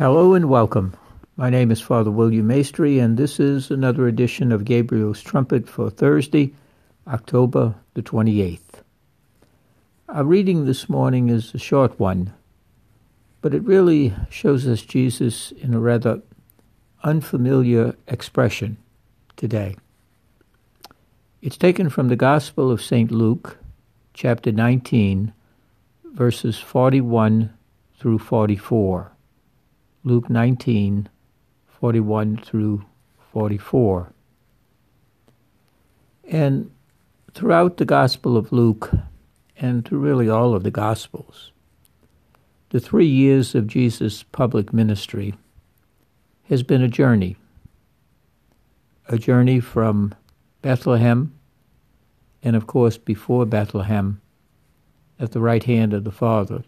Hello and welcome. My name is Father William Maestri, and this is another edition of Gabriel's Trumpet for Thursday, October the 28th. Our reading this morning is a short one, but it really shows us Jesus in a rather unfamiliar expression today. It's taken from the Gospel of St. Luke, chapter 19, verses 41 through 44. Luke 19, 41 through 44. And throughout the Gospel of Luke, and through really all of the Gospels, the three years of Jesus' public ministry has been a journey. A journey from Bethlehem, and of course, before Bethlehem, at the right hand of the Father,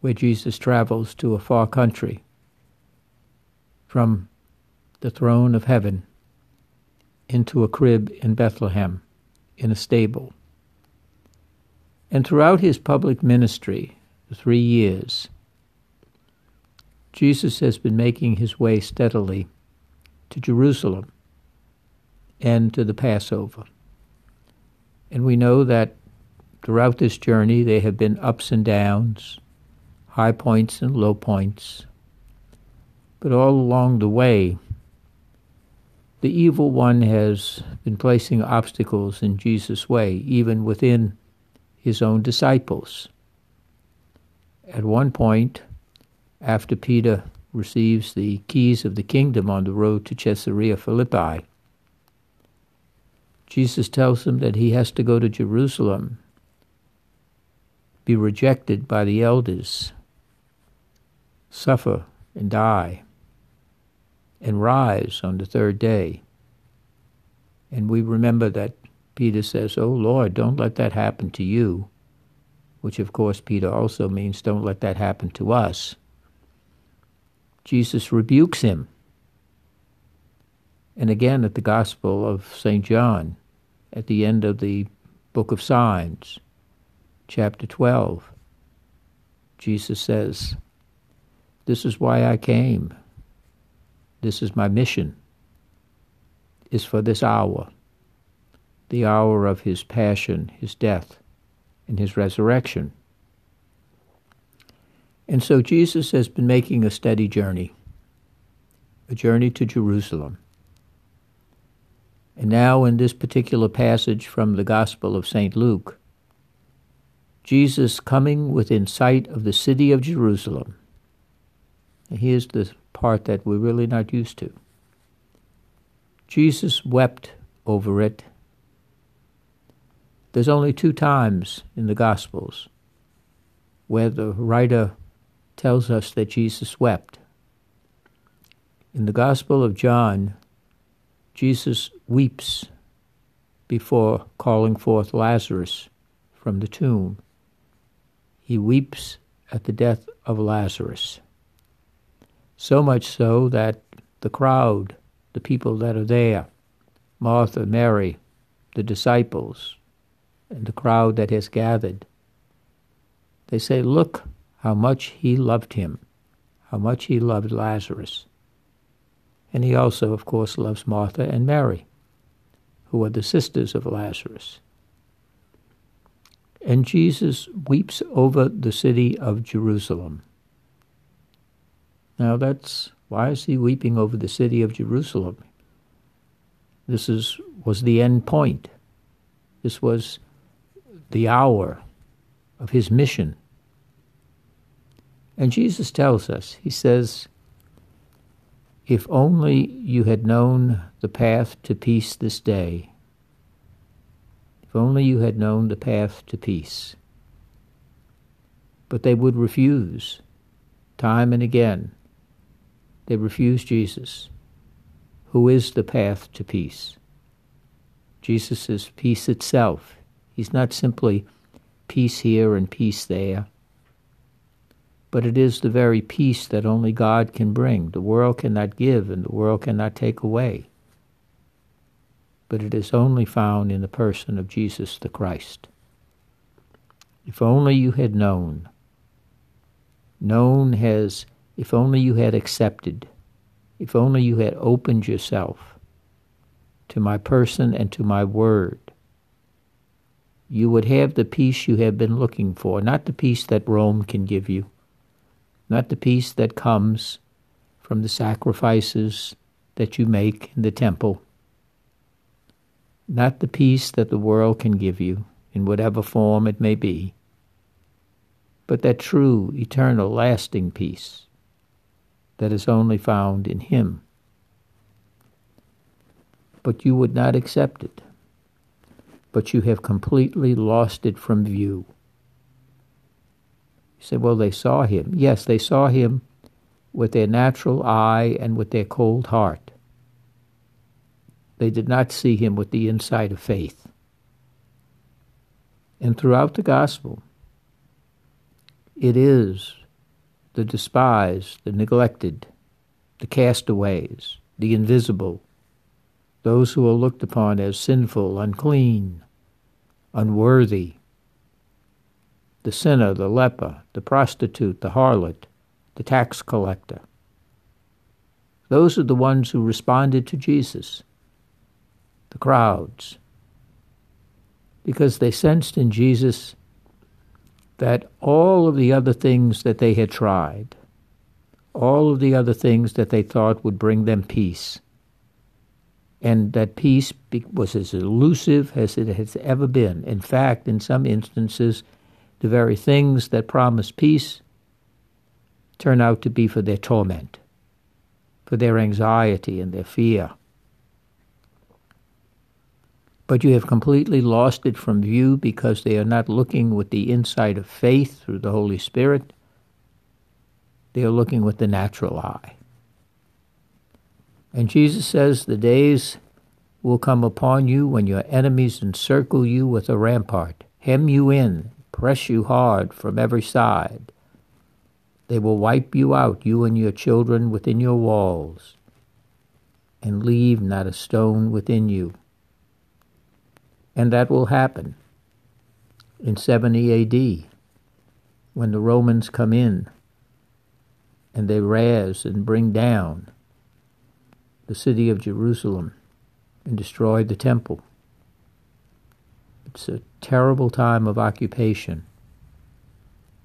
where Jesus travels to a far country from the throne of heaven into a crib in Bethlehem, in a stable. And throughout his public ministry, the three years, Jesus has been making his way steadily to Jerusalem and to the Passover. And we know that throughout this journey there have been ups and downs, high points and low points. But all along the way, the evil one has been placing obstacles in Jesus' way, even within his own disciples. At one point, after Peter receives the keys of the kingdom on the road to Caesarea Philippi, Jesus tells him that he has to go to Jerusalem, be rejected by the elders, suffer and die, and rise on the third day. And we remember that Peter says, Oh Lord, don't let that happen to you, which of course Peter also means don't let that happen to us. Jesus rebukes him and again at the Gospel of St. John, at the end of the book of Signs, chapter 12, Jesus says, This is why I came. This is my mission, is for this hour, the hour of his passion, his death, and his resurrection. And so Jesus has been making a steady journey, a journey to Jerusalem. And now, in this particular passage from the Gospel of St. Luke, Jesus coming within sight of the city of Jerusalem. Here's the part that we're really not used to. Jesus wept over it. There's only two times in the Gospels where the writer tells us that Jesus wept. In the Gospel of John, Jesus weeps before calling forth Lazarus from the tomb. He weeps at the death of Lazarus. So much so that the crowd, the people that are there, Martha, Mary, the disciples, and the crowd that has gathered, they say, Look how much he loved him, how much he loved Lazarus. And he also, of course, loves Martha and Mary, who are the sisters of Lazarus. And Jesus weeps over the city of Jerusalem. Now that's why is he weeping over the city of Jerusalem? This is was the end point. This was the hour of his mission. And Jesus tells us, he says, if only you had known the path to peace this day. If only you had known the path to peace. But they would refuse, time and again. They refuse Jesus, who is the path to peace. Jesus is peace itself. He's not simply peace here and peace there but it is the very peace that only God can bring. The world cannot give and the world cannot take away. But it is only found in the person of Jesus the Christ. If only you had known. Known has if only you had accepted, if only you had opened yourself to my person and to my word, you would have the peace you have been looking for, not the peace that Rome can give you, not the peace that comes from the sacrifices that you make in the temple, not the peace that the world can give you in whatever form it may be, but that true, eternal, lasting peace that is only found in Him. But you would not accept it but you have completely lost it from view. You say, well, they saw him. Yes, they saw him with their natural eye and with their cold heart. They did not see him with the insight of faith. And throughout the gospel, it is the despised, the neglected, the castaways, the invisible, those who are looked upon as sinful, unclean, unworthy. The sinner, the leper, the prostitute, the harlot, the tax collector. Those are the ones who responded to Jesus, the crowds, because they sensed in Jesus that all of the other things that they had tried, all of the other things that they thought would bring them peace, and that peace was as elusive as it has ever been. In fact, in some instances, the very things that promise peace turn out to be for their torment, for their anxiety and their fear. But you have completely lost it from view because they are not looking with the insight of faith through the Holy Spirit. They are looking with the natural eye. And Jesus says, The days will come upon you when your enemies encircle you with a rampart, hem you in, press you hard from every side. They will wipe you out, you and your children within your walls, and leave not a stone within you. And that will happen in 70 AD when the Romans come in and they razz and bring down the city of Jerusalem and destroy the temple. It's a terrible time of occupation.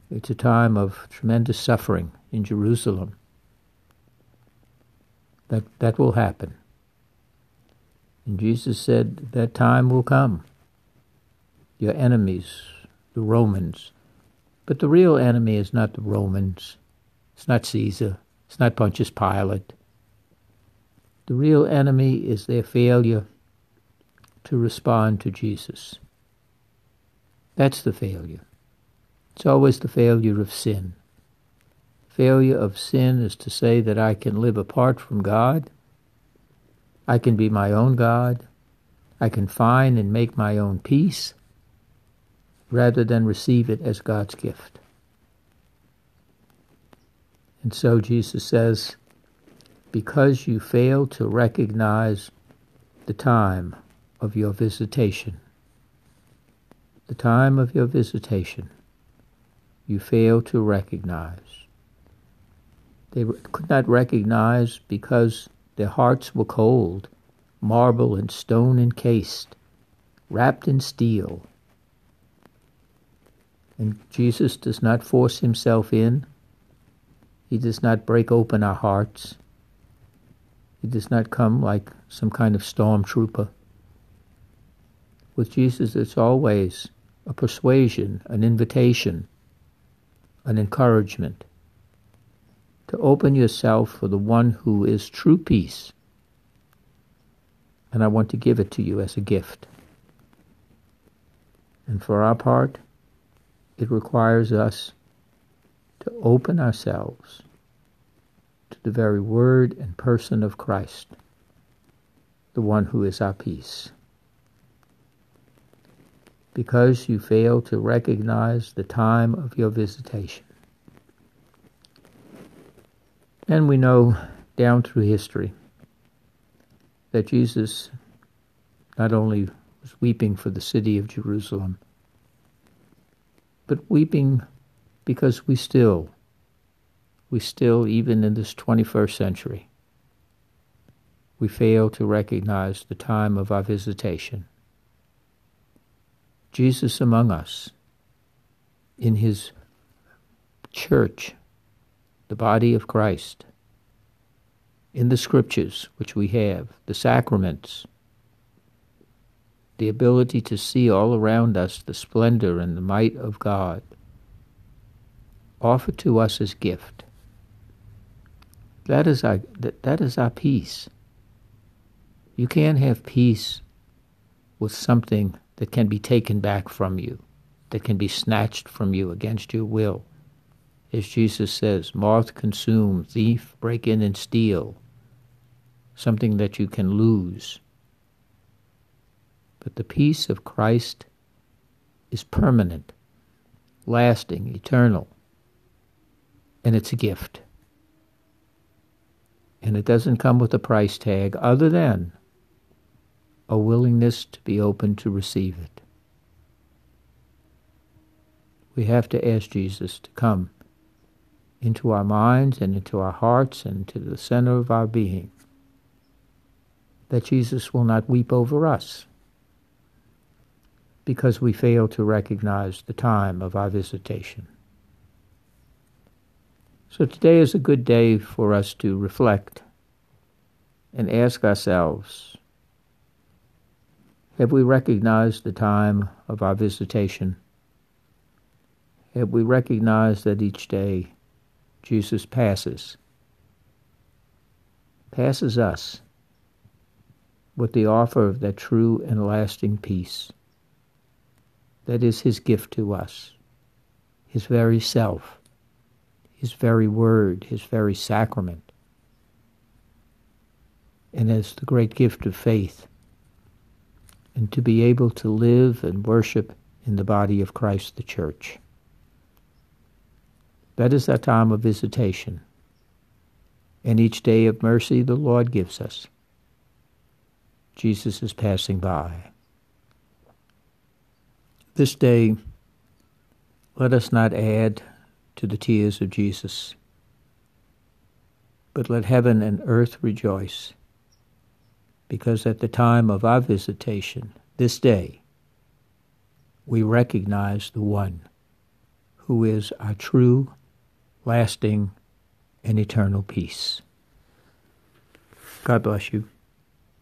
It's a time of tremendous suffering in Jerusalem. That, that will happen. And Jesus said, That time will come. Your enemies, the Romans. But the real enemy is not the Romans. It's not Caesar. It's not Pontius Pilate. The real enemy is their failure to respond to Jesus. That's the failure. It's always the failure of sin. Failure of sin is to say that I can live apart from God. I can be my own God. I can find and make my own peace rather than receive it as God's gift. And so Jesus says, because you fail to recognize the time of your visitation. The time of your visitation you fail to recognize. They could not recognize because their hearts were cold, marble and stone encased, wrapped in steel. And Jesus does not force himself in. He does not break open our hearts. He does not come like some kind of stormtrooper. With Jesus, it's always a persuasion, an invitation, an encouragement to open yourself for the one who is true peace. And I want to give it to you as a gift. And for our part, it requires us to open ourselves to the very word and person of Christ, the one who is our peace. Because you fail to recognize the time of your visitation. And we know down through history that Jesus not only was weeping for the city of Jerusalem, but weeping because we still we still, even in this 21st century, we fail to recognize the time of our visitation. Jesus among us, in his church, the body of Christ, in the scriptures which we have, the sacraments, the ability to see all around us the splendor and the might of God, offered to us as gift. That is our, that, that is our peace. You can't have peace with something that can be taken back from you, that can be snatched from you against your will. As Jesus says, moth consume, thief break in and steal, something that you can lose. But the peace of Christ is permanent, lasting, eternal, and it's a gift. And it doesn't come with a price tag other than a willingness to be open to receive it. We have to ask Jesus to come into our minds and into our hearts and to the center of our being. That Jesus will not weep over us because we fail to recognize the time of our visitation. So today is a good day for us to reflect and ask ourselves have we recognized the time of our visitation? Have we recognized that each day Jesus passes, passes us with the offer of that true and lasting peace? That is his gift to us, his very self, his very word, his very sacrament. And as the great gift of faith, and to be able to live and worship in the body of Christ the church. That is that time of visitation. And each day of mercy the Lord gives us. Jesus is passing by. This day, let us not add to the tears of Jesus, but let heaven and earth rejoice because at the time of our visitation, this day, we recognize the one who is our true, lasting, and eternal peace. God bless you.